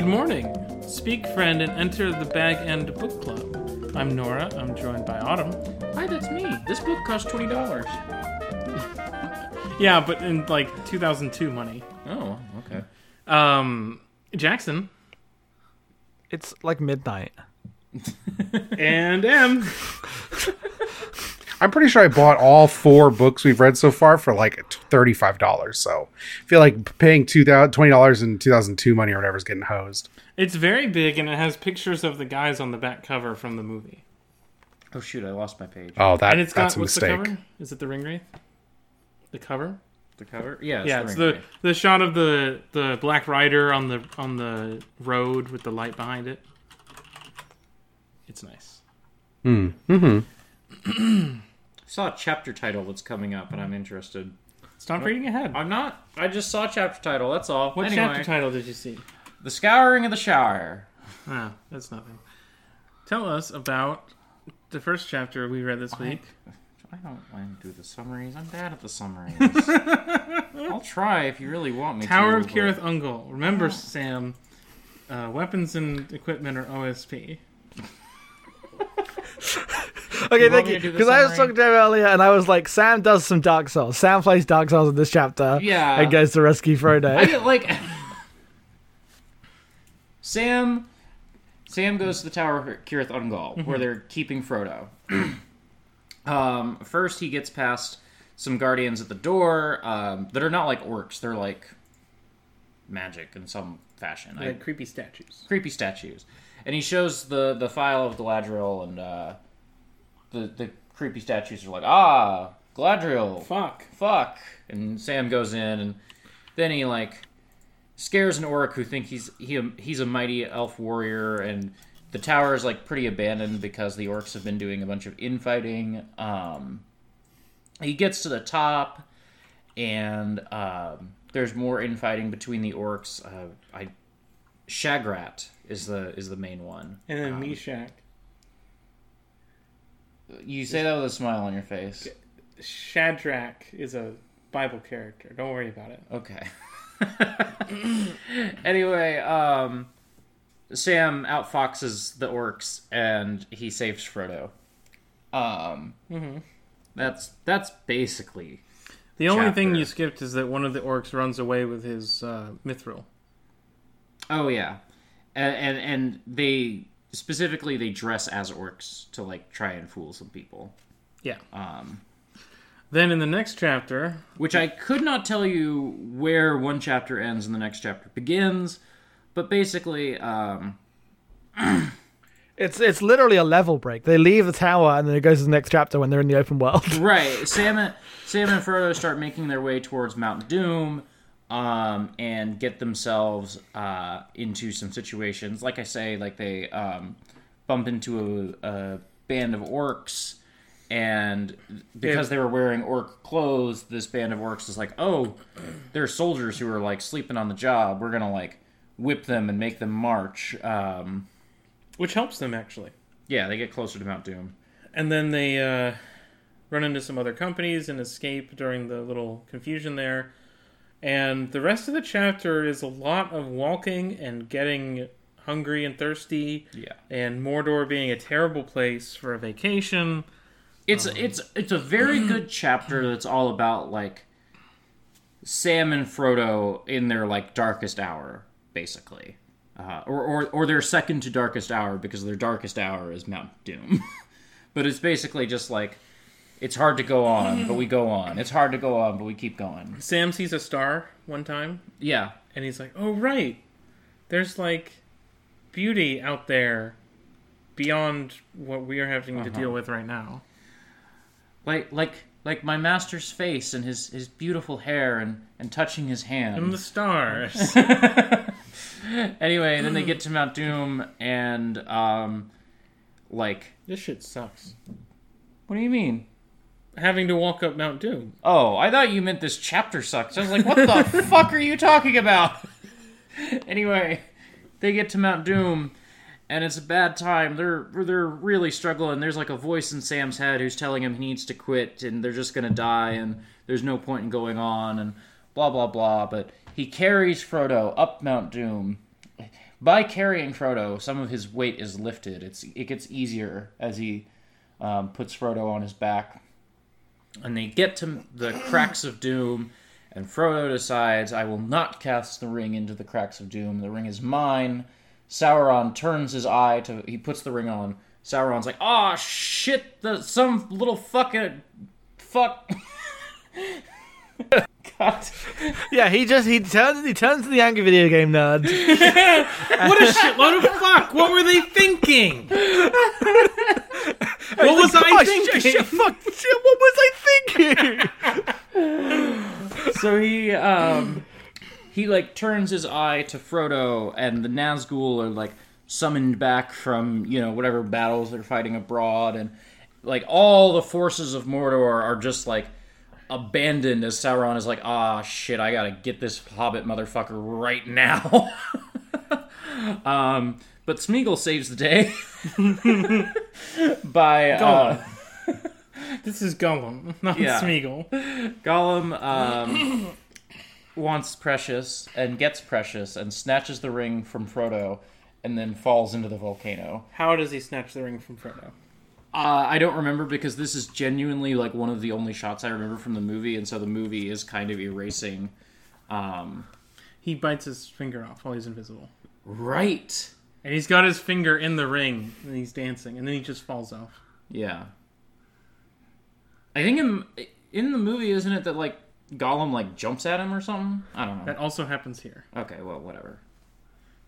Good morning. Speak, friend, and enter the Bag End Book Club. I'm Nora. I'm joined by Autumn. Hi, that's me. This book cost twenty dollars. Yeah, but in like 2002 money. Oh, okay. Um, Jackson It's like midnight. and M. I'm pretty sure I bought all four books we've read so far for like thirty-five dollars. So I feel like paying two thousand twenty dollars in two thousand two money or whatever is getting hosed. It's very big and it has pictures of the guys on the back cover from the movie. Oh shoot, I lost my page. Oh, that And it's got that's a what's the mistake. cover? Is it the ring wraith? The cover? The cover? Yeah, it's yeah, the it's ring the wraith. the shot of the the Black Rider on the on the road with the light behind it. It's nice. Hmm, mm-hmm. saw a chapter title that's coming up, and I'm interested. Stop reading ahead. I'm not. I just saw chapter title. That's all. What anyway, chapter title did you see? The Scouring of the Shower. Ah, that's nothing. Tell us about the first chapter we read this week. I don't want to do the summaries. I'm bad at the summaries. I'll try if you really want me Tower to. of but- Cirith Ungol. Remember, Sam, uh, weapons and equipment are OSP. Okay, want thank you. to do the Because I was talking to him earlier, and I was like, Sam does some Dark Souls. Sam plays Dark Souls in this chapter. Yeah. And goes to rescue Frodo. I get like Sam. Sam goes to the Tower of Cirith Ungol, where they're keeping Frodo. um, first, he gets past some guardians at the door um, that are not like orcs; they're like magic in some fashion. I- Like creepy statues. creepy statues, and he shows the the phial of Galadriel, and uh, the the creepy statues are like, ah, Galadriel, Fuck. fuck. And Sam goes in, and then he like scares an orc who think he's he he's a mighty elf warrior, and the tower is like pretty abandoned because the orcs have been doing a bunch of infighting. Um, he gets to the top, and um, there's more infighting between the orcs. Uh, I Shagrat is the is the main one. And then Meshach. You say that with a smile on your face. Shadrach is a Bible character. Don't worry about it. Okay. anyway, um, Sam outfoxes the orcs and he saves Frodo. Um, that's that's basically The only thing you skipped is that one of the orcs runs away with his uh, mithril. oh yeah, and, and and they specifically they dress as orcs to like try and fool some people. Yeah. Um, Then in the next chapter, which I could not tell you where one chapter ends and the next chapter begins, but basically, um, It's it's literally a level break. They leave the tower, and then it goes to the next chapter when they're in the open world. right sam and sam and frodo start making their way towards mount doom um, and get themselves uh, into some situations like i say like they um, bump into a, a band of orcs and because they were wearing orc clothes this band of orcs is like oh they're soldiers who are like sleeping on the job we're gonna like whip them and make them march um, which helps them actually. yeah they get closer to mount doom And then they uh, run into some other companies and escape during the little confusion there. And the rest of the chapter is a lot of walking and getting hungry and thirsty. Yeah. And Mordor being a terrible place for a vacation. It's it's it's a very good chapter that's all about like Sam and Frodo in their like darkest hour, basically, uh, or, or or their second to darkest hour because their darkest hour is Mount Doom. but it's basically just like it's hard to go on, but we go on. It's hard to go on, but we keep going. Sam sees a star one time Yeah, and he's like, "Oh right, there's like beauty out there beyond what we are having to deal with right now." like like like my master's face and his his beautiful hair and and touching his hand. And the stars. anyway, then they get to Mount Doom and um, like this shit sucks. what do you mean? Having to walk up Mount Doom. Oh, I thought you meant this chapter sucks. I was like, what the fuck are you talking about? anyway, they get to Mount Doom, and it's a bad time. They're they're really struggling. There's like a voice in Sam's head who's telling him he needs to quit, and they're just gonna die, and there's no point in going on, and blah blah blah. But he carries Frodo up Mount Doom, by carrying Frodo, some of his weight is lifted. It's it gets easier as he um, puts Frodo on his back, and they get to the cracks of doom. And Frodo decides, "I will not cast the ring into the cracks of doom. The ring is mine." Sauron turns his eye to. He puts the ring on. Sauron's like, "Oh shit! The some little fucking fuck." God. Yeah, he just he turns he turns to the angry video game nerd. What a shitload of fuck! What were they thinking? what was I Oh, thinking? sh- sh- fuck! Shit, what was I thinking? so he um he like turns his eye to Frodo and the Nazgul are like summoned back from you know whatever battles they're fighting abroad and like all the forces of Mordor are just like abandoned as Sauron is like ah shit I gotta get this Hobbit motherfucker right now um but Smeagol saves the day by uh, This is Gollum, not Yeah. Smeagol. Gollum um, wants Precious and gets Precious and snatches the ring from Frodo and then falls into the volcano. How does he snatch the ring from Frodo? Uh, I don't remember because this is genuinely like one of the only shots I remember from the movie, and so the movie is kind of erasing. Um, He bites his finger off while he's invisible. right. And he's got his finger in the ring and he's dancing, and then he just falls off. Yeah. I think in in the movie, isn't it that like Gollum like jumps at him or something? I don't know. That also happens here. Okay, well, whatever.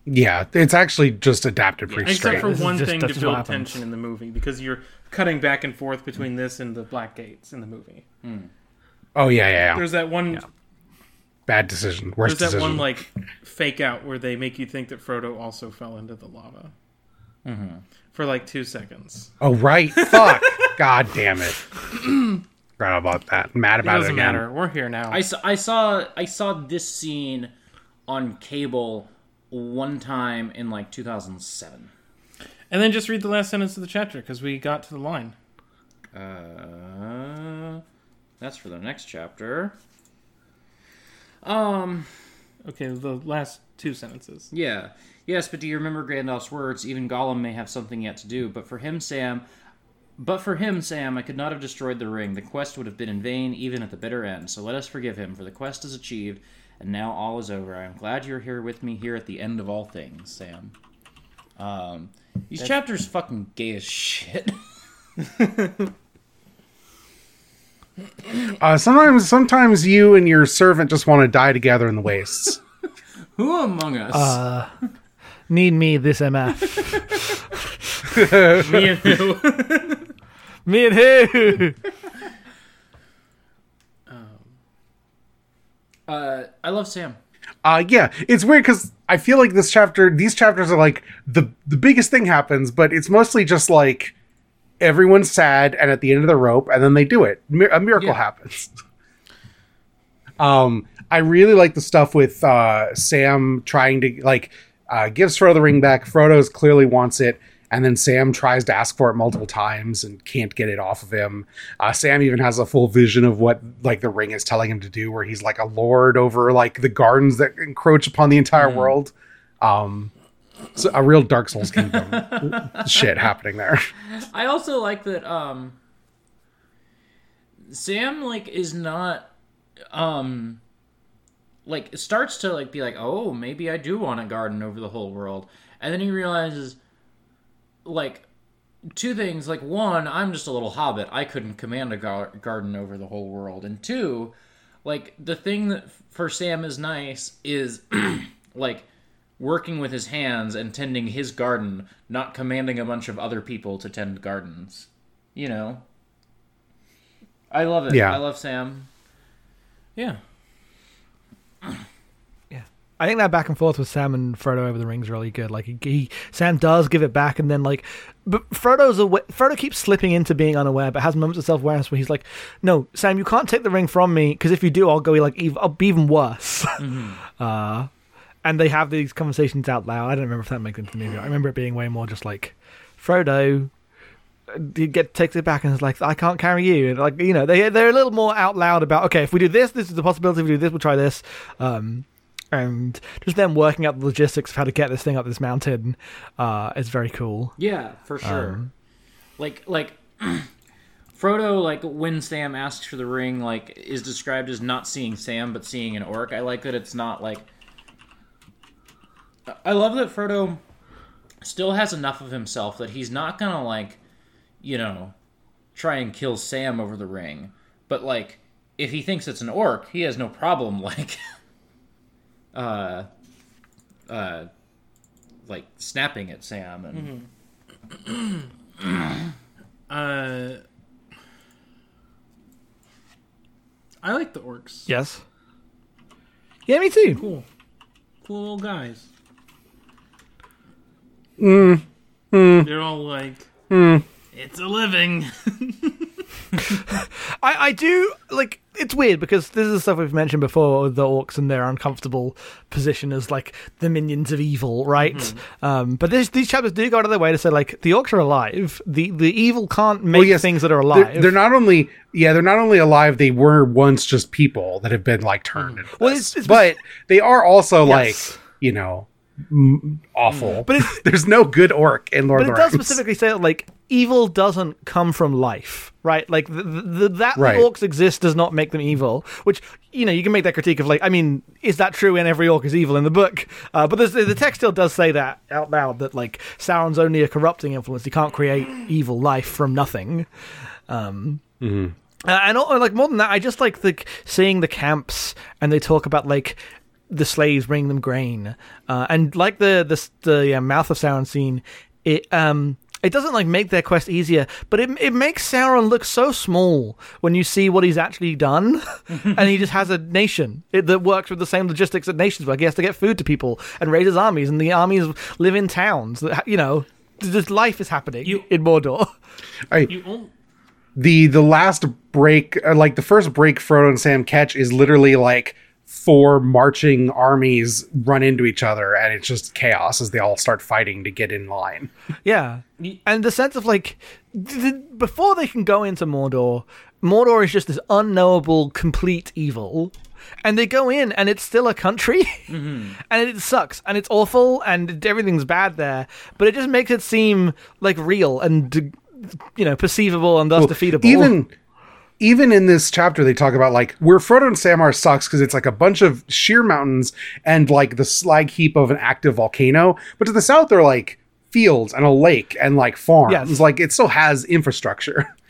Yeah, it's actually just adapted pretty Except straight. for This is one just- thing to that's what build tension in the movie, because you're cutting back and forth between this and the Black Gates in the movie. oh yeah, yeah, yeah. There's that one. Bad decision. Worst There's that decision. one like fake out where they make you think that Frodo also fell into the lava Mm-hmm. for like two seconds. oh right. Fuck. God damn it. Forgot about that. Mad about it, doesn't again. matter. We're here now. I saw, I saw I saw this scene on cable one time in like 2007. and then just read the last sentence of the chapter because we got to the line. Uh, that's for the next chapter. Um, Okay, the last two sentences. yeah. Yes, but do you remember Gandalf's words? Even Gollum may have something yet to do, but for him, Sam, but for him, Sam, I could not have destroyed the ring. The quest would have been in vain, even at the bitter end. So let us forgive him, for the quest is achieved, and now all is over. I am glad you're here with me here at the end of all things, Sam. Um, these chapters fucking gay as shit. Uh, sometimes, sometimes you and your servant just want to die together in the wastes. Who among us? Uh, need me this MF. Me and who? me and who? Uh, I love Sam. Uh, yeah, it's weird because I feel like this chapter, these chapters are like the the biggest thing happens, but it's mostly just like everyone's sad and at the end of the rope, and then they do it. A miracle Yeah. happens. um, I really like the stuff with uh, Sam trying to like uh, gives Frodo the ring back. Frodo's clearly wants it, and then Sam tries to ask for it multiple times and can't get it off of him. Uh, Sam even has a full vision of what like the ring is telling him to do, where he's like a lord over like the gardens that encroach upon the entire world. Um, so a real Dark Souls kingdom shit happening there. I also like that um Sam like is not um like starts to like be like, "Oh, maybe I do want a garden over the whole world." And then he realizes like two things, like one, I'm just a little hobbit. I couldn't command a gar- garden over the whole world. And two, like the thing that for Sam is nice is like working with his hands and tending his garden, not commanding a bunch of other people to tend gardens. You know? I love it. Yeah. I love Sam. yeah. I think that back and forth with Sam and Frodo over the ring's really good. Like he, he Sam does give it back, and then like, but Frodo's aware, Frodo keeps slipping into being unaware, but has moments of self awareness where he's like, "No, Sam, you can't take the ring from me because if you do, I'll go like ev- I'll be even worse." uh, and they have these conversations out loud. I don't remember if that makes it into the movie. I remember it being way more just like, Frodo. uh, He get takes it back and is like, I can't carry you. And like you know, they they're a little more out loud about. Okay, if we do this, this is the possibility. If we do this, we'll try this. Um, and just them working out the logistics of how to get this thing up this mountain uh, is very cool. Yeah, for sure. like like Frodo, like when Sam asks for the ring, like is described as not seeing Sam but seeing an orc. I like that it's not like. I love that Frodo still has enough of himself that he's not gonna like, you know, try and kill Sam over the ring, but like if he thinks it's an orc, he has no problem like, uh, uh, like snapping at Sam and. Uh, I like the orcs. Yes. Yeah, me too. Cool, cool little guys. Mm. They're all like, it's a living. I, I do like it's weird because this is the stuff we've mentioned before the orcs and their uncomfortable position as like the minions of evil, right? Um, but this, these chapters do go out of their way to say like the orcs are alive. The the evil can't make yes, things that are They're, alive. they're not only yeah, they're not only alive. They were once just people that have been like turned. into Well, it's- it's- but they are also Yes. like you know awful. But it's- there's no good orc in Lord but of it does specifically say that like evil doesn't come from life, right? Like the, the, that Right. the orcs exist does not make them evil. Which you know you can make that critique of like, I mean, is that true? And every orc is evil in the book, uh, but the text still does say that out loud that like Sauron's only a corrupting influence. He can't create evil life from nothing. Um, uh, and al- like more than that, I just like the seeing the camps and they talk about like the slaves bringing them grain, uh, and like the the the uh, mouth of Sauron scene, it um it doesn't like make their quest easier, but it it makes Sauron look so small when you see what he's actually done, and he just has a nation it, that works with the same logistics that nations work. He has to get food to people and raise his armies, and the armies live in towns. That you know, just life is happening You- in Mordor. I- You won't. the the last break, uh, like the first break Frodo and Sam catch, is literally like four marching armies run into each other, and it's just chaos as they all start fighting to get in line. Yeah, and the sense of like th- th- before they can go into Mordor, Mordor is just this unknowable, complete evil, and they go in, and it's still a country, mm-hmm. and it sucks, and it's awful, and everything's bad there. But it just makes it seem like real and you know perceivable and thus defeatable. Even even in this chapter, they talk about like where Frodo and Sam are sucks because it's like a bunch of sheer mountains and like the slag heap of an active volcano. But to the south, they're like fields and a lake and like farms. Yes. Like it still has infrastructure.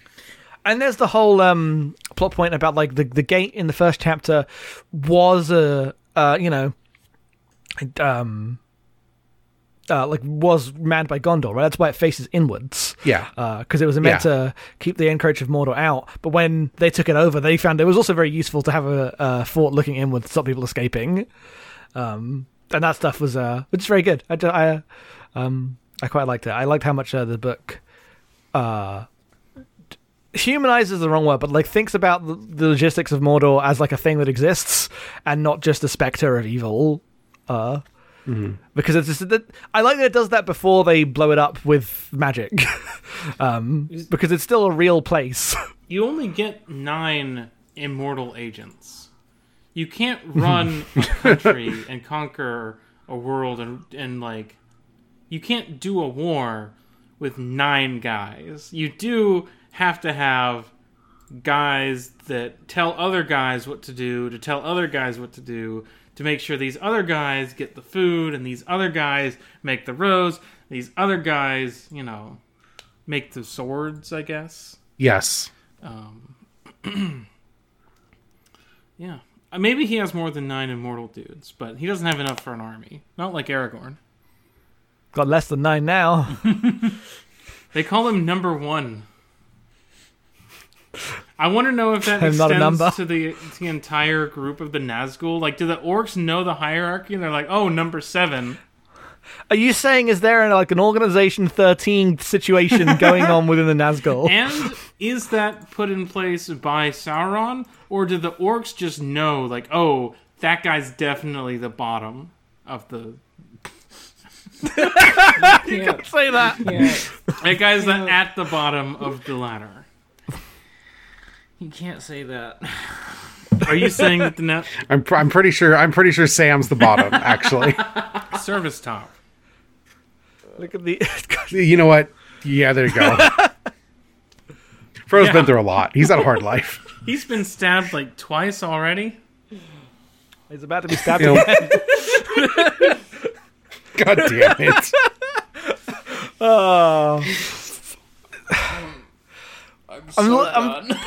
And there's the whole um, plot point about like the the gate in the first chapter was a uh, you know um uh, like was manned by Gondor, right? That's why it faces inwards. Yeah. because it was meant Yeah. to keep the encroach of Mordor out. But when they took it over, they found it was also very useful to have a, a fort looking inward to stop people escaping. Um, and that stuff was uh, which is very good. I, I, um, I quite liked it. I liked how much uh, the book uh humanizes the wrong word, but like thinks about the, the logistics of Mordor as like a thing that exists and not just a specter of evil. Uh, because it's just that I like that it does that before they blow it up with magic, um, because it's still a real place. You only get nine immortal agents. You can't run a country and conquer a world and and like you can't do a war with nine guys. You do have to have guys that tell other guys what to do, to tell other guys what to do, to make sure these other guys get the food and these other guys make the roads, these other guys, you know, make the swords, I guess. yes. Yeah. Uh, Maybe he has more than nine immortal dudes, but he doesn't have enough for an army. Not like Aragorn. Got less than nine now. They call him number one. I want to know if that I'm extends not a number. to the the entire group of the Nazgul. Like, do the orcs know the hierarchy? And they're like, oh, number seven. Are you saying is there like an Organization Thirteen situation going on within the Nazgul? And is that put in place by Sauron, or do the orcs just know, like, oh, that guy's definitely the bottom of the You Can't, Say that. can't, that guy's the, at the bottom of the ladder? You can't say that. Are you saying that the net? I'm pr- I'm pretty sure I'm pretty sure Sam's the bottom. Actually, service top? Look at the. you know what? Yeah, there you go. Frodo's Yeah. been through a lot. He's had a hard life. He's been stabbed like twice already. He's about to be stabbed. You know, again. God damn it! Oh. I'm, So I'm- done.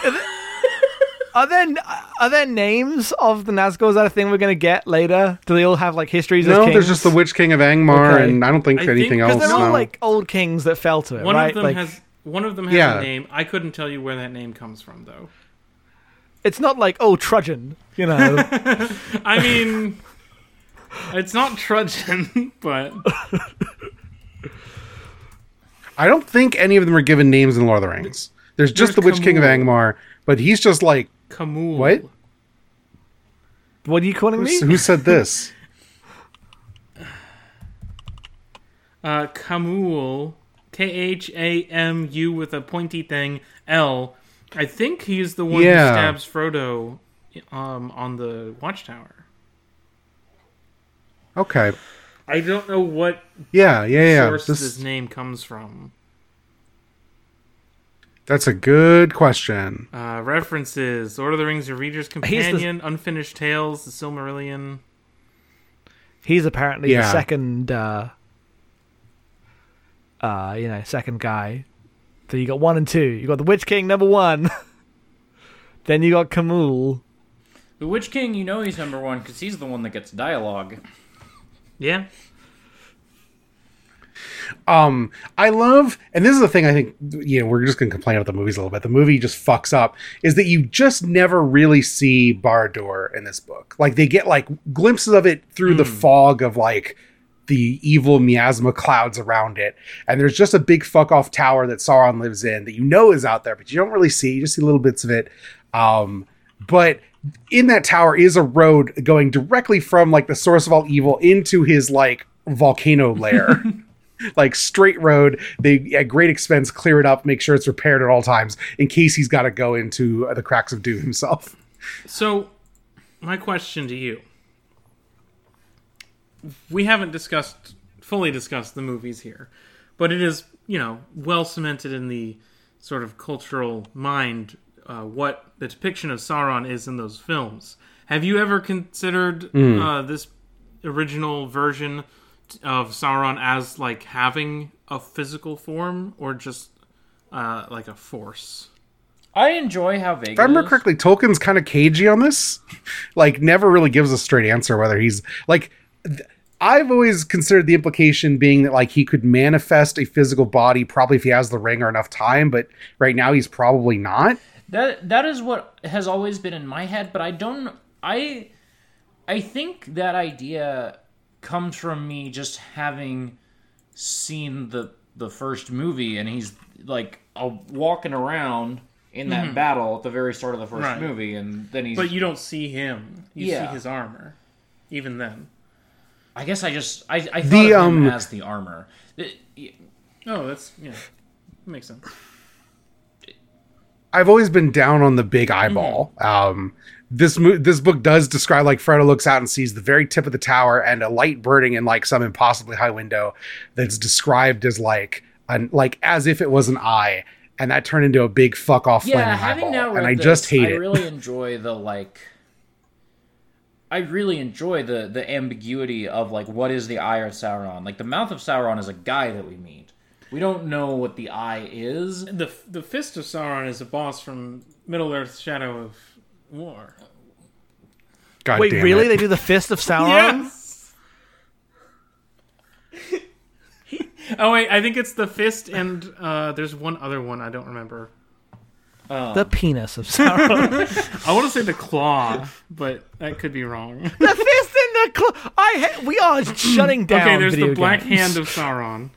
are there are there names of the Nazgûl? Is that a thing we're gonna get later? Do they all have like histories? as No, kings? there's just the Witch King of Angmar, Okay. and I don't think I think- else. Because they're all no. like old kings that fell to it, One right? of them like, has one of them has Yeah. a name. I couldn't tell you where that name comes from though. it's not like oh Trudgeon, you know. I mean, it's not Trudgeon, but I don't think any of them are given names in Lord of the Rings. There's just There's the Witch King of Angmar, but he's just like, Khamûl. What? what are you calling me? who said this? Uh, Khamûl, K H A M U with a pointy thing L. I think he's the one Yeah. who stabs Frodo, um, on the Watchtower. Okay, I don't know what yeah, yeah, yeah. source This- his name comes from. That's a good question. Uh, references: Lord of the Rings: The Reader's Companion, Unfinished Tales, The Silmarillion. He's apparently the second, uh, uh, you know, second guy. So you got one and two. You got the Witch King number one. then you got Khamûl. The Witch King, you know he's number one because he's the one that gets dialogue. Yeah, Um, I love, and this is the thing I think, you know, we're just going to complain about the movies a little bit. The movie just fucks up, is that you just never really see Barad-dûr in this book. Like, they get like glimpses of it through the fog of like the evil miasma clouds around it. And there's just a big fuck off tower that Sauron lives in that you know is out there, but you don't really see. You just see little bits of it. Um, but in that tower is a road going directly from like the source of all evil into his like volcano lair. like straight road. They at great expense clear it up, make sure it's repaired at all times in case he's got to go into uh, the cracks of doom himself. So, my question to you: We haven't discussed fully discussed the movies here, but it is you know well cemented in the sort of cultural mind uh, what the depiction of Sauron is in those films. Have you ever considered uh, this original version of Sauron as like having a physical form or just uh, like a force? I enjoy how vague. If I remember correctly, Tolkien's kind of cagey on this. like, never really gives a straight answer whether he's like. th- I've always considered the implication being that like he could manifest a physical body probably if he has the ring or enough time, but right now he's probably not. That that is what has always been in my head, but I don't. I I think that idea comes from me just having seen the the first movie, and he's like uh, walking around in that battle at the very start of the first Right. movie, and then he's. But you don't see him. You Yeah. see his armor. Even then. I guess I just I, I thought The, of him um, as the armor. It- Oh, that's yeah. Makes sense. I've always been down on the big eyeball. Um, this mo- this book does describe like Frodo looks out and sees the very tip of the tower and a light burning in like some impossibly high window that's described as like an like as if it was an eye, and that turned into a big fuck off yeah, flaming having now read and I this, just hate I it. I really enjoy the like. I really enjoy the the ambiguity of like what is the eye of Sauron? Like the mouth of Sauron is a guy that we meet. We don't know what the eye is. The the fist of Sauron is a boss from Middle Earth: Shadow of War. God Wait, damn really? it. They do the Fist of Sauron? Yes. oh wait, I think it's the fist, and uh, there's one other one I don't remember. The penis of Sauron. I want to say the claw, but that could be wrong. the fist and the claw. I ha- we are shutting down. okay, there's the black games. hand of Sauron.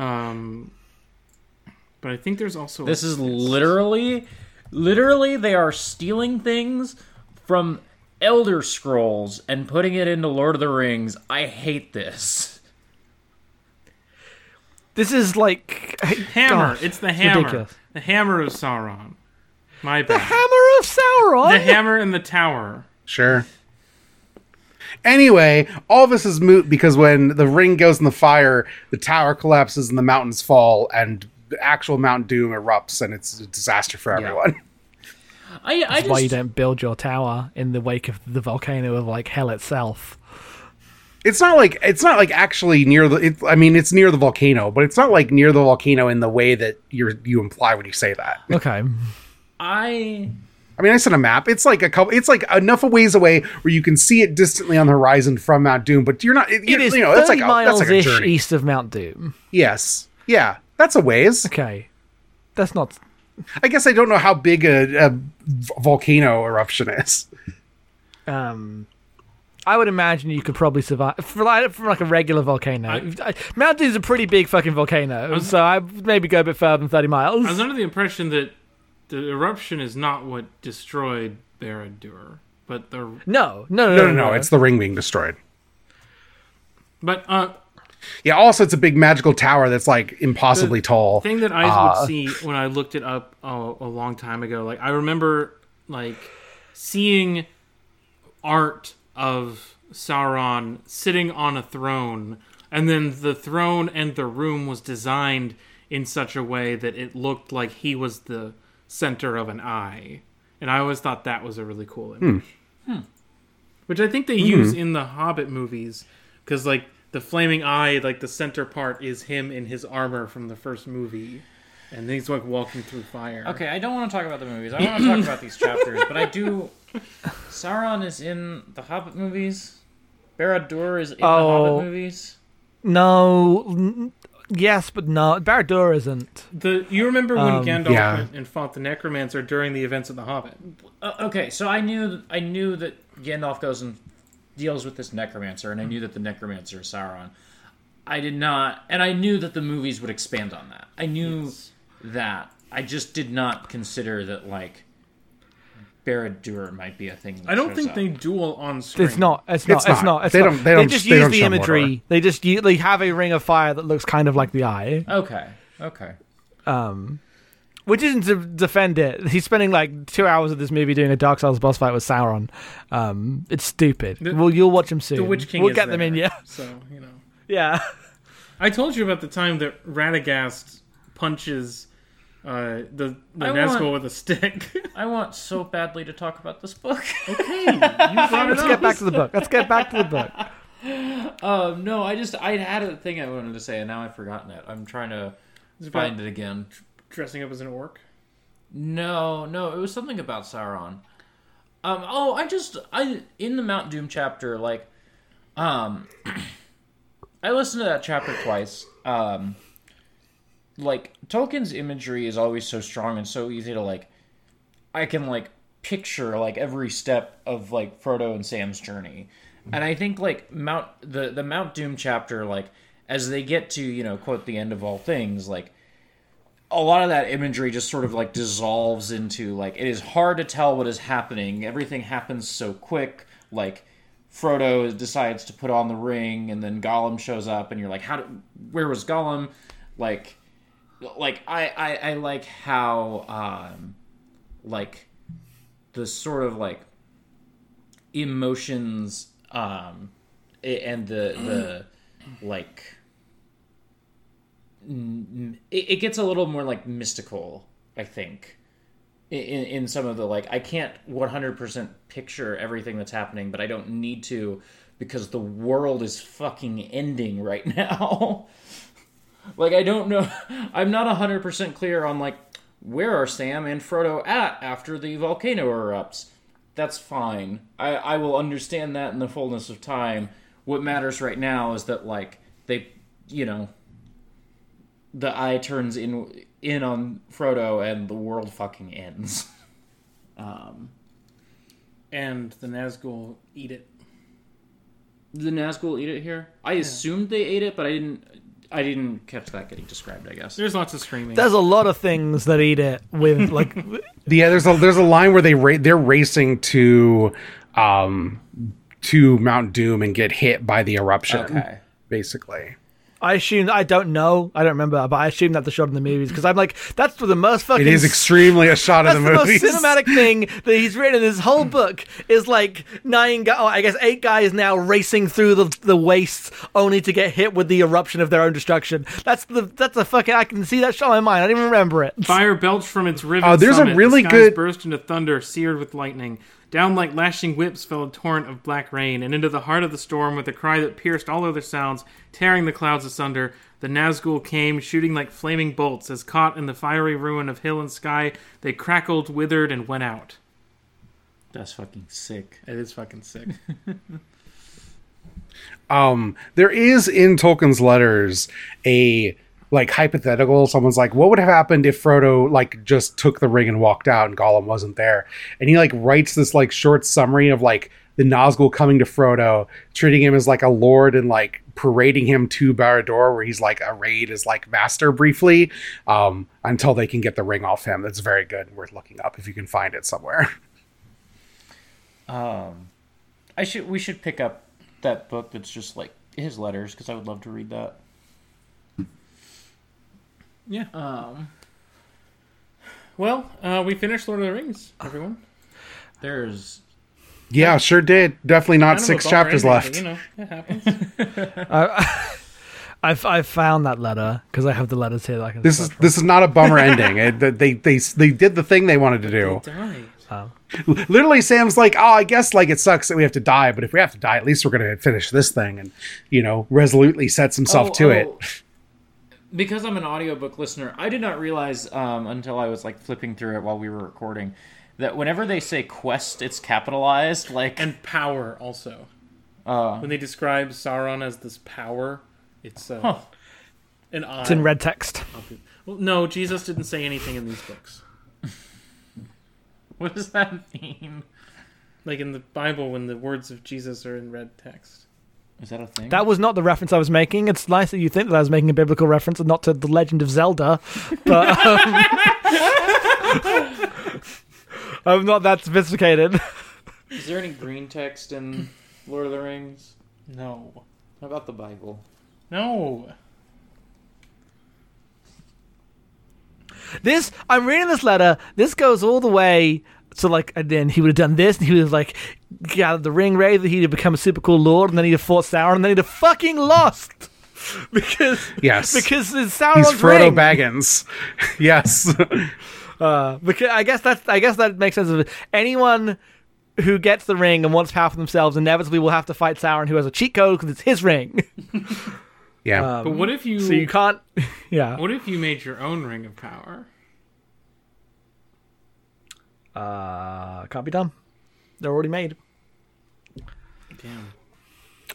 Um, but I think there's also This is literally, literally, they are stealing things from Elder Scrolls and putting it into Lord of the Rings. I hate this. This is like hammer. God, it's the hammer. ridiculous. The hammer of Sauron. My bad. The hammer of Sauron. The hammer in the tower. Sure. Anyway, all this is moot because when the ring goes in the fire, the tower collapses and the mountains fall, and the actual Mount Doom erupts, and it's a disaster for everyone. I, I That's why you don't build your tower in the wake of the volcano of like hell itself. It's not like it's not like actually near the. It, I mean, it's near the volcano, but it's not like near the volcano in the way that you are you imply when you say that. Okay. I I mean, I sent a map. It's like a couple. It's like enough a ways away where you can see it distantly on the horizon from Mount Doom, but you're not. It, It is you know, that's 30 like a, that's miles like a ish journey. east of Mount Doom. Yes, yeah, that's a ways. Okay. That's not. I guess I don't know how big a volcano eruption is. Um, I would imagine you could probably survive for like, for like a regular volcano. I, Mount Doom's a pretty big fucking volcano, so I would maybe go a bit further than 30 miles. I was under the impression that the eruption is not what destroyed Barad-dûr, but the no, no, no, No, no, no. It's the ring being destroyed. but uh Yeah. Also, it's a big magical tower that's like impossibly tall. thing that I Uh, would see when I looked it up a, a long time ago. Like I remember like seeing art of Sauron sitting on a throne, and then the throne and the room was designed in such a way that it looked like he was the center of an eye. And I always thought that was a really cool image. Hmm. Hmm. Which I think they use hmm. in the Hobbit movies because like the flaming eye, like the center part is him in his armor from the first movie, and then he's like walking through fire. okay. I don't want to talk about the movies. I want to talk about these chapters, but I do. Sauron is in the Hobbit movies. Barad-dûr is in the Oh. Hobbit movies. No, n- yes, but no. Barad-dûr isn't. The you remember when Um, Gandalf yeah. went and fought the Necromancer during the events of the Hobbit? Uh, okay, so I knew I knew that Gandalf goes and deals with this necromancer, and I knew that the necromancer is Sauron. I did not, and I knew that the movies would expand on that. I knew that. I just did not consider that like Barad-dûr might be a thing. that I don't think up. they duel on screen. It's not. It's not. It's It's, not. not. It's They not. don't- they don't- just they use don't the imagery. Mordor. They just u- they have a ring of fire that looks kind of like the eye. Okay, okay. Um, which isn't to defend it. He's spending like two hours of this movie doing a Dark Souls boss fight with Sauron. Um, it's stupid. The- well, you'll watch him soon. The Witch King. We'll is get them in. there, Yeah. So you know, Yeah. I told you about the time that Radagast punches uh, the the I Nazgul want- with a stick. I want so badly to talk about this book. okay, you Let's get back to the book. Let's get back to the book. um, no, I just I had a thing I wanted to say, and now I've forgotten it. I'm trying to about- find it again. Dressing up as an orc. No, no, it was something about Sauron. Um, oh, I just I in the Mount Doom chapter, like, um, I listened to that chapter twice. Um, like Tolkien's imagery is always so strong and so easy to like. I can like picture like every step of like Frodo and Sam's journey, and I think like Mount the the Mount Doom chapter, like as they get to you know quote the end of all things, like a lot of that imagery just sort of like dissolves into like it is hard to tell what is happening. Everything happens so quick. Like Frodo decides to put on the ring, and then Gollum shows up, and you're like, how? Did, where was Gollum? Like, like I I, I like how um like the sort of like emotions um and the the like it, it gets a little more like mystical i think in, in some of the like i can't 100% picture everything that's happening but i don't need to because the world is fucking ending right now. Like i don't know i'm not 100% clear on like where are sam and frodo at after the volcano erupts? That's fine. I i will understand that in the fullness of time. What matters right now is that like they you know the eye turns in in on Frodo and the world fucking ends. Um, And the Nazgul eat it. the Nazgul eat it here. I assumed they ate it, but I didn't. I didn't catch that getting described. I guess. There's lots of screaming. There's a lot of things that eat it with like Yeah, there's a there's a line where they ra- they're racing to um to Mount Doom and get hit by the eruption. Okay. Basically. I assume I don't know. I don't remember, but I assume that's the shot in the movies because I'm like, that's the most fucking. It is extremely a shot in of the, movie. the most cinematic thing that he's written in his whole book is like nine guys, oh, I guess eight guys now racing through the the wastes only to get hit with the eruption of their own destruction. That's the that's a fucking I can see that shot in my mind. I didn't even remember it. Fire belched from its riven Oh, there's a really the good- burst into thunder, seared with lightning. Down like lashing whips fell a torrent of black rain, and into the heart of the storm, with a cry that pierced all other sounds, tearing the clouds asunder, the Nazgul came, shooting like flaming bolts, as caught in the fiery ruin of hill and sky, they crackled, withered, and went out. That's fucking sick. It is fucking sick. um there is in Tolkien's letters a like hypothetical. Someone's like what would have happened if Frodo like just took the ring and walked out and Gollum wasn't there? And he like writes this like short summary of like the Nazgul coming to Frodo treating him as like a lord and like parading him to Barad-dûr where he's like arrayed as like master briefly um until they can get the ring off him. That's very good and worth looking up if you can find it somewhere. Um, I should we should pick up that book that's just like his letters because I would love to read that. Yeah. Um, Well, uh, we finished Lord of the Rings, everyone. there's yeah sure did definitely not Kind of a six chapters ending, left but, you know, it happens. I've I've found that letter because I have the letters here. That I can This is search for. this is not a bummer ending. It, they they they did the thing they wanted to do. Died. Literally, Sam's like, "Oh, I guess like it sucks that we have to die, but if we have to die, at least we're going to finish this thing." And you know, resolutely sets himself Oh, to it. Because I'm an audiobook listener, I did not realize um, until I was like flipping through it while we were recording that whenever they say quest, it's capitalized. Like, and power also. uh, When they describe Sauron as this power, it's uh, Huh. an eye. It's in red text. Well, no, Jesus didn't say anything in these books. what does that mean? Like in the Bible, when the words of Jesus are in red text. Is that a thing? That was not the reference I was making. It's nice that you think that I was making a biblical reference and not to the Legend of Zelda, but um, I'm not that sophisticated. Is there any green text in Lord of the Rings? No. How about the Bible? No. This I'm reading this letter. This goes all the way to like, and then he would have done this, and he would have like gathered the ring raid. He'd have become a super cool lord, and then he'd have fought Sauron, and then he'd have fucking lost because Yes. because it's He's Sauron's Frodo ring. Baggins. yes. Uh, because I guess that's I guess that makes sense of it. Anyone who gets the ring and wants power for themselves inevitably will have to fight Sauron, who has a cheat code because it's his ring. yeah. Um, But what if you? so you can't. Yeah. What if you made your own ring of power? Uh, can't be done. They're already made. Damn.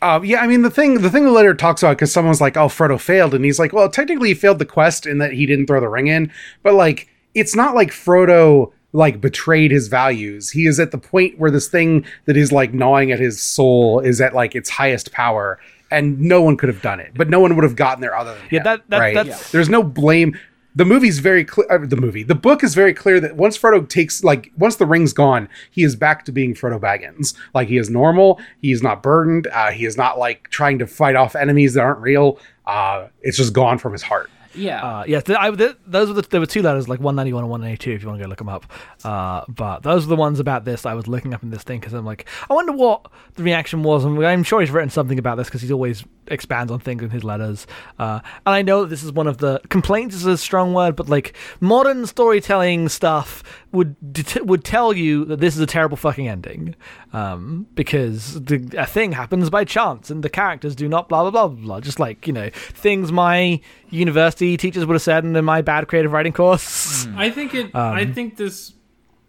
Um, yeah, I mean the thing the thing the letter talks about because someone's like, "Oh, Frodo failed," and he's like, "Well, technically he failed the quest in that he didn't throw the ring in, but like it's not like Frodo like betrayed his values. He is at the point where this thing that is like gnawing at his soul is at like its highest power, and no one could have done it, but no one would have gotten there other than Yeah, him, that- that- right? that's- There's no blame. The movie's very clear. Uh, the movie, the book is very clear that once Frodo takes, like, once the ring's gone, he is back to being Frodo Baggins. Like, he is normal. He is not burdened. Uh, he is not like trying to fight off enemies that aren't real. Uh, it's just gone from his heart. Yeah. Uh, yeah, th- I, th- those were the, there were two letters, like 191 and 182, if you want to go look them up. Uh, but those are the ones about this I was looking up in this thing because I'm like, I wonder what the reaction was. And I'm sure he's written something about this because he's always expands on things in his letters. Uh, and I know that this is one of the complaints is a strong word, but like modern storytelling stuff would det- would tell you that this is a terrible fucking ending um, because the, a thing happens by chance and the characters do not blah blah blah blah. blah. Just like you know things my university teachers would have said in my bad creative writing course. I think it. Um, I think this.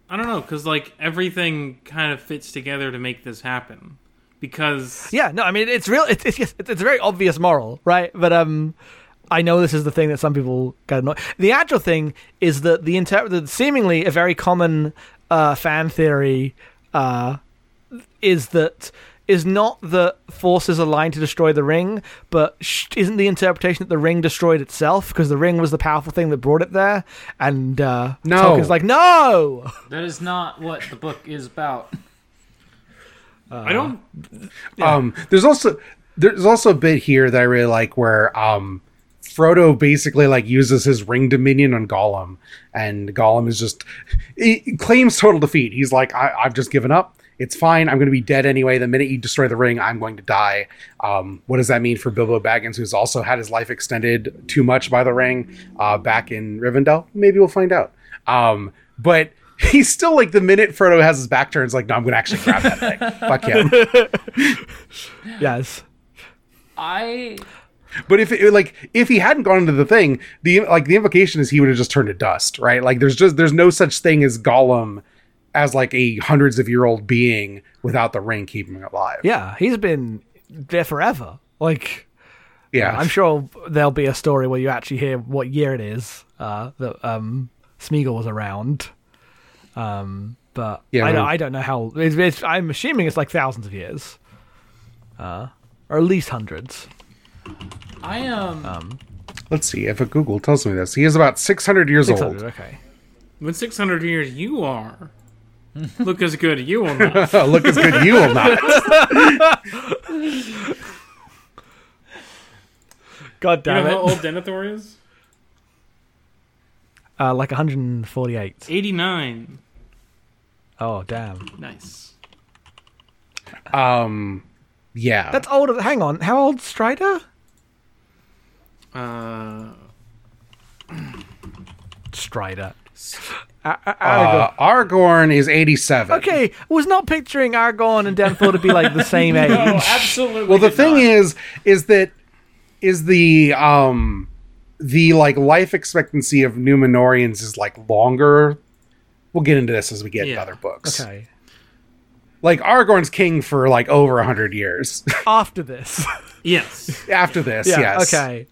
I don't know, because like everything kind of fits together to make this happen. Because Yeah, no, I mean it's real. It's it's, it's, it's a very obvious moral, right? But um, I know this is the thing that some people get annoyed. The actual thing is that the inter- the seemingly a very common uh, fan theory uh, is that is not that forces aligned to destroy the ring, but sh- isn't the interpretation that the ring destroyed itself because the ring was the powerful thing that brought it there? And uh, No. Tolkien's like, no. that is not what the book is about. I don't. Um, there's also there's also a bit here that I really like where um Frodo basically like uses his ring dominion on Gollum, and Gollum is just he claims total defeat. He's like, I, I've just given up. It's fine. I'm going to be dead anyway. The minute you destroy the ring, I'm going to die. Um, what does that mean for Bilbo Baggins, who's also had his life extended too much by the ring uh, back in Rivendell? Maybe we'll find out. Um, but he's still like the minute Frodo has his back turns, like, no, I'm going to actually grab that thing. Fuck him. Yes. I But if it, like if he hadn't gone into the thing, the like the implication is he would have just turned to dust, right? Like there's just there's no such thing as Gollum as like a hundreds of year old being without the ring keeping him alive. Yeah, he's been there forever. Like, Yeah. I'm sure there'll be a story where you actually hear what year it is uh, that um, Smeagol was around. Um, but Yeah, I, don't, I don't know how. It's, it's, I'm assuming it's like thousands of years, uh, or at least hundreds. I am um, Let's see if a Google tells me this. He is about 600 years Six old. Okay. With 600 years, you are. Look as good as you will not. Look as good you will not. God damn it. You know damn how old Denethor is? Uh, like 148. 89. Oh damn. Nice. Um, yeah. That's older. Hang on. How old Strider? Uh, Strider. A- A- uh, Aragorn is 87. Okay, was not picturing Aragorn and Denethor to be like the same age. no, absolutely. Well, the thing not. is, is that is the um the like life expectancy of Numenoreans is like longer. We'll get into this as we get into Yeah. other books. Okay. Like Aragorn's king for like over a hundred years. After this. yes. After this, yeah. yes. Okay.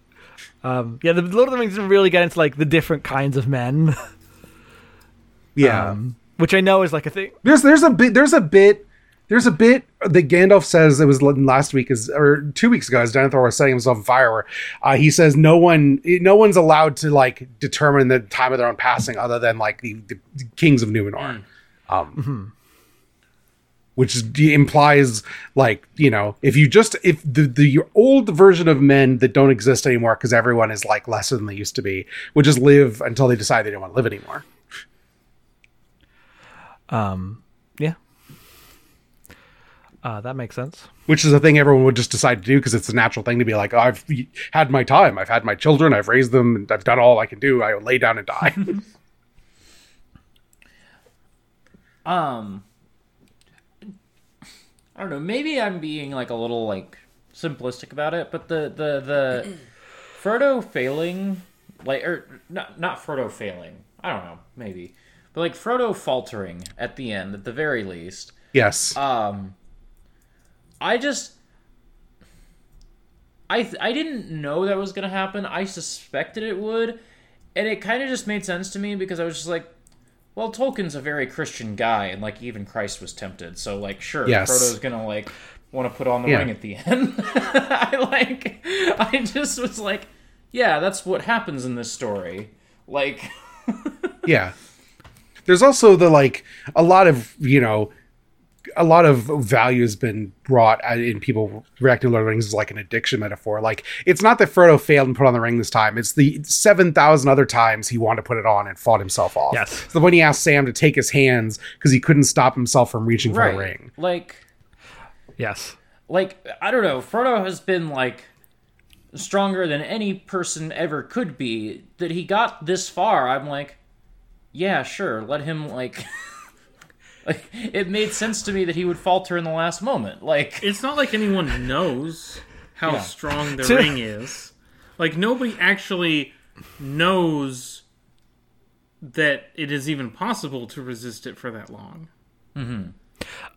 Um, yeah, the Lord of the Rings didn't really get into like the different kinds of men, Yeah. um, which I know is like a thing. there's there's a bit there's a bit there's a bit that Gandalf says it was last week is or two weeks ago as Denethor was setting himself on fire where uh, he says no one no one's allowed to like determine the time of their own passing other than like the, the kings of Numenor. Um which is, implies like you know if you just if the the old version of men that don't exist anymore because everyone is like lesser than they used to be would just live until they decide they don't want to live anymore Um, yeah. Uh, that makes sense. which is a thing everyone would just decide to do because it's a natural thing to be like, oh, I've had my time, I've had my children, I've raised them, and I've done all I can do. I lay down and die. um I don't know, maybe I'm being like a little like simplistic about it, but the the the Frodo failing like or not not Frodo failing. I don't know, maybe. But like Frodo faltering at the end at the very least. yes, Um I just I th- I didn't know that was going to happen. I suspected it would. And it kind of just made sense to me because I was just like well, Tolkien's a very Christian guy, and like even Christ was tempted. So like, sure, Yes. Frodo's gonna like want to put on the Yeah. ring at the end. I like, I just was like, yeah, that's what happens in this story. Like, yeah. There's also the like a lot of you know, a lot of value has been brought uh, in people reacting to Lord of the Rings as like an addiction metaphor. Like it's not that Frodo failed and put on the ring this time; it's the seven thousand other times he wanted to put it on and fought himself off. Yes. So when he asked Sam to take his hands because he couldn't stop himself from reaching for the ring. Like, Yes. like I don't know. Frodo has been like stronger than any person ever could be. That he got this far, I'm like, yeah, sure, let him like. like it made sense to me that he would falter in the last moment. Like, It's not like anyone knows how Yeah. strong the ring is. Like nobody actually knows that it is even possible to resist it for that long. Mm-hmm.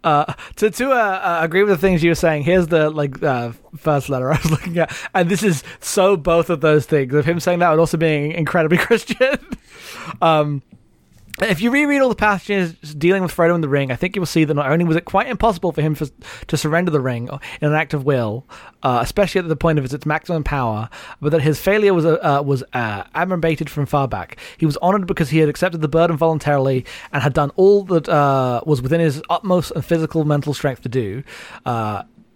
Uh, to to uh, uh, agree with the things you were saying, here's the like uh, first letter I was looking at, and this is so both of those things of him saying that and also being incredibly Christian. um, if you reread all the passages dealing with Frodo and the ring, I think you will see that not only was it quite impossible for him for, to surrender the ring in an act of will, uh, especially at the point of its maximum power, but that his failure was uh, uh, was uh, from far back. He was honored because he had accepted the burden voluntarily and had done all that uh, was within his utmost and physical mental strength to do.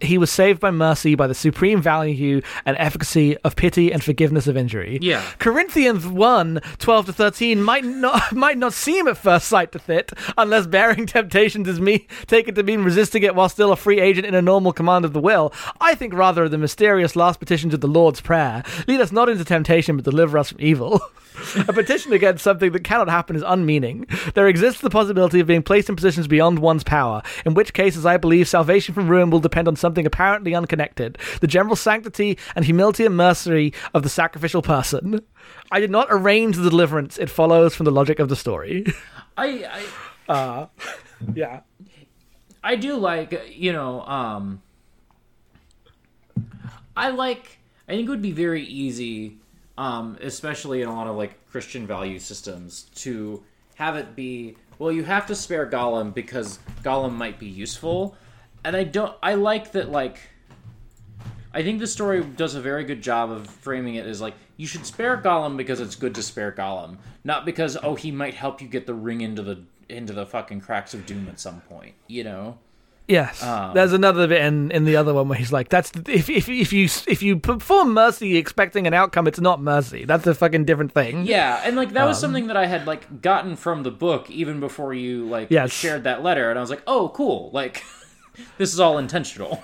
He was saved by mercy by the supreme value and efficacy of pity and forgiveness of injury. Yeah. Corinthians 1, 12 to 13 might not might not seem at first sight to fit, unless bearing temptations is me taken to mean resisting it while still a free agent in a normal command of the will. I think rather of the mysterious last petition to the Lord's Prayer. Lead us not into temptation, but deliver us from evil. a petition against something that cannot happen is unmeaning. There exists the possibility of being placed in positions beyond one's power, in which cases I believe salvation from ruin will depend on something apparently unconnected the general sanctity and humility and mercy of the sacrificial person. I did not arrange the deliverance, it follows from the logic of the story. I, I Uh, yeah. I do like you know um I like I think it would be very easy um especially in a lot of like Christian value systems to have it be well you have to spare Gollum because Gollum might be useful and I don't I like that like I think the story does a very good job of framing it as like you should spare Gollum because it's good to spare Gollum, not because oh he might help you get the ring into the into the fucking cracks of doom at some point, you know. Yes, um, there's another bit in, in the other one where he's like, "That's if if if you if you perform mercy expecting an outcome, it's not mercy. That's a fucking different thing." Yeah, and like that was um, something that I had like gotten from the book even before you like Yes. shared that letter, and I was like, oh, cool, like this is all intentional.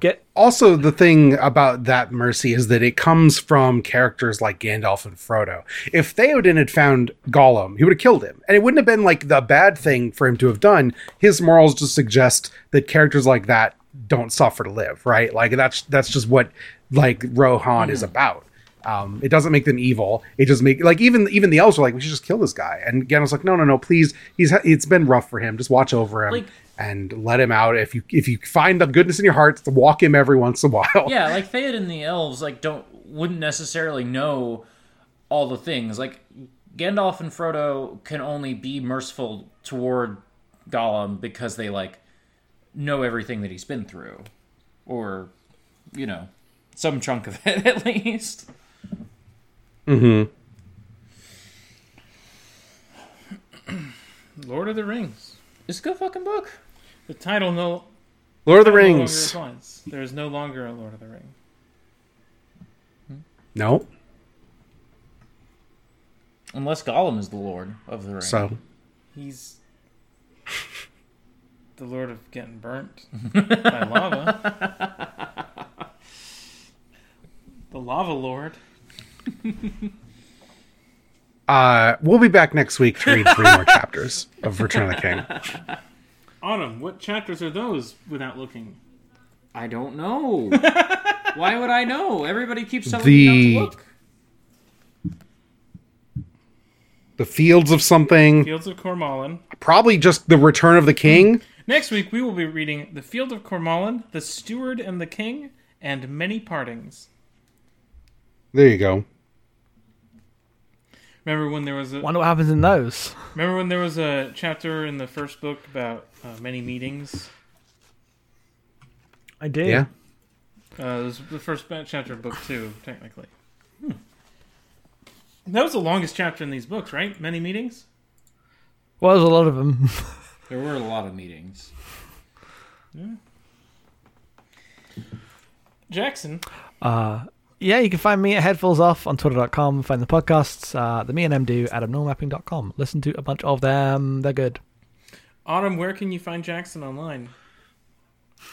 Get also the thing about that mercy is that it comes from characters like Gandalf and Frodo. If Theoden had found Gollum, he would have killed him, and it wouldn't have been like the bad thing for him to have done. His morals just suggest that characters like that don't suffer to live, right? Like that's that's just what like Rohan is about. Um, it doesn't make them evil. It just make like even even the elves are like we should just kill this guy, and Gandalf's like no no no please he's it's been rough for him. Just watch over him. Like- and let him out if you if you find the goodness in your heart to walk him every once in a while. yeah, like Theoden and the elves like don't wouldn't necessarily know all the things. Like Gandalf and Frodo can only be merciful toward Gollum because they like know everything that he's been through, or you know, some chunk of it at least. Mhm. Lord of the Rings. It's a good fucking book. The title no, Lord of the Rings. applies. There is no longer a Lord of the Ring. No. Unless Gollum is the Lord of the Ring. So He's the Lord of getting burnt by lava. The Lava Lord. uh we'll be back next week to read three more chapters of Return of the King. Autumn, what chapters are those without looking? I don't know. Why would I know? Everybody keeps telling The- me not to look. The Fields of something. Fields of Cormallen. Probably just the Return of the King. Next week we will be reading The Field of Cormallen, The Steward and the King, and Many Partings. There you go. Remember when there was a wonder what happens in those. remember when there was a chapter in the first book about uh, many meetings? I did. Yeah. Uh, it was the first chapter of book two, technically. Hmm. That was the longest chapter in these books, right? Many meetings. Well, there's a lot of them. There were a lot of meetings. Yeah. Jackson, Uh, yeah, you can find me at Headfuls Off on Twitter.com. Find the podcasts uh, that me and M do at abnormalmapping.com. Listen to a bunch of them. They're good. Autumn, where can you find Jackson online?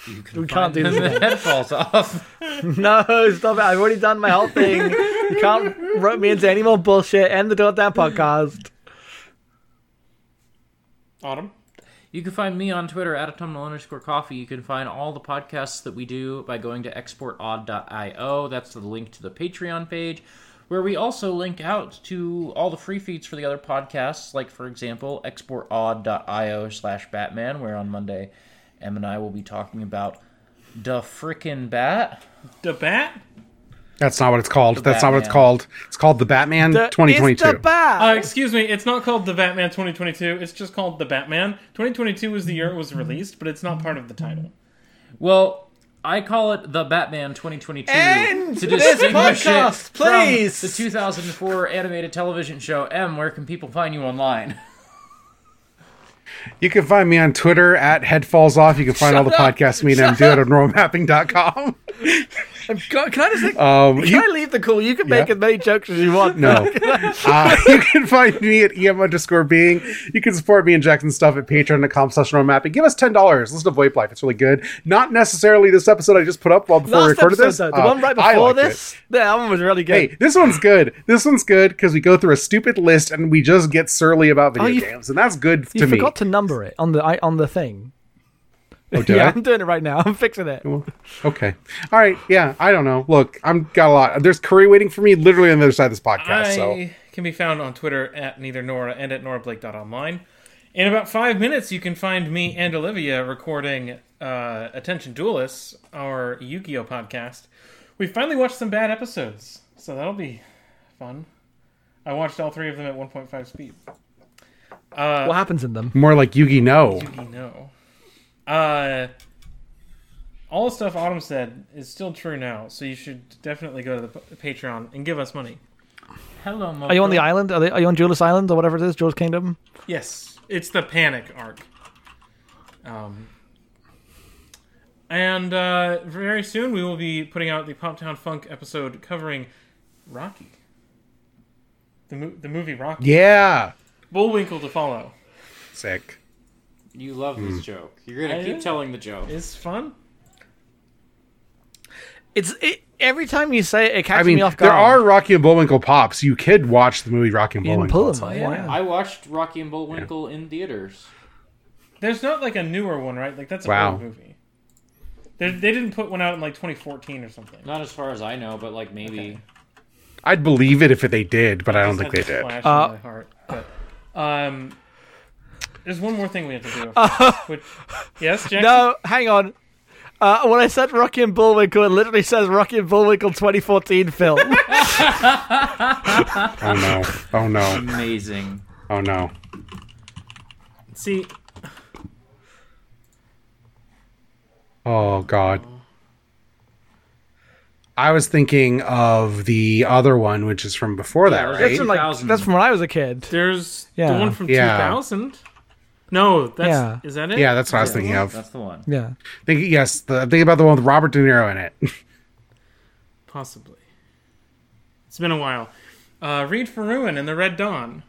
You can We can't do find this them. The head falls off. no, stop it. I've already done my whole thing. You can't rope me into any more bullshit. End the goddamn podcast. Autumn. You can find me on Twitter at autumnal underscore coffee. You can find all the podcasts that we do by going to exportodd.io. That's the link to the Patreon page, where we also link out to all the free feeds for the other podcasts, like, for example, exportodd.io slash Batman, where on Monday, Em and I will be talking about the frickin' bat. The Bat. That's not what it's called. The That's not what it's called. It's called the Batman The- 2022. It's the bat. Uh, excuse me, it's not called The Batman 2022. It's just called The Batman. 2022 was the year it was released, but it's not part of the title. Well, I call it the Batman 2022 End to this distinguish podcast, it please. from the 2004 animated television show. M, where can people find you online? You can find me on Twitter at Head Falls Off. You can find all the podcasts me and Em do it on Can I just think, Um, can you, I leave the call? You can make Yeah. as many jokes as you want. no. Uh, you can find me at em underscore being. You can support me and Jackson's stuff at patreon.com slash normmapping. Give us $10. Listen to VoIP Life. It's really good. Not necessarily this episode I just put up while before we recorded episode, this. though, the Uh, one right before liked it. this, that one was really good. Hey, this one's good. This one's good because we go through a stupid list and we just get surly about video Oh, you- games, and that's good you to me. forgot to number it on the on the thing. Oh, did yeah, I? I'm doing it right now. I'm fixing it. Okay. All right. Yeah. I don't know. Look, I'm got a lot. There's curry waiting for me literally on the other side of this podcast. I So can be found on Twitter at neither Nora and at norablake.online. In about five minutes, you can find me and Olivia recording uh, Attention Duelists, our Yu-Gi-Oh podcast. We finally watched some bad episodes, so that'll be fun. I watched all three of them at 1.5 speed. Uh, What happens in them? more like Yugi no. Yugi no. Uh, all the stuff Autumn said is still true now, so you should definitely go to the p- Patreon and give us money. Hello, Mo. Are you on the island? Are, they, are you on Julius Island or whatever it is, Jules Kingdom? Yes, it's the Panic arc. Um, and uh, very soon we will be putting out the Pop Town Funk episode covering Rocky, the mo- the movie Rocky. Yeah. Bullwinkle to follow. Sick. You love Hmm. this joke. You're gonna I keep do. telling the joke. It's fun. It's it, every time you say it, it I catches mean, me off guard. there are Rocky and Bullwinkle pops. You could watch the movie Rocky and You Bullwinkle. pull them. Yeah. I watched Rocky and Bullwinkle in theaters. There's not like a newer one, right? Like that's a Wow. old movie. They, they didn't put one out in like 2014 or something. Not as far as I know, but like maybe. I'd believe it if they did, but I don't think they did. Flash Uh, in my heart. But, um, there's one more thing we have to do. which, yes, Jackson. No, hang on. Uh, when I said Rocky and Bullwinkle, it literally says Rocky and Bullwinkle 2014 film. Oh no. Oh no. Amazing. Oh no. See, Oh god. I was thinking of the other one, which is from before that, right? that's, from, like, that's from when I was a kid. there's Yeah. the one from Yeah. 2000. No, that's Yeah. is that it? yeah, that's what I was thinking of. That's the one. Yeah. Think yes, the, think about the one with Robert De Niro in it. possibly. It's been a while. Uh, read for Ruin and the Red Dawn.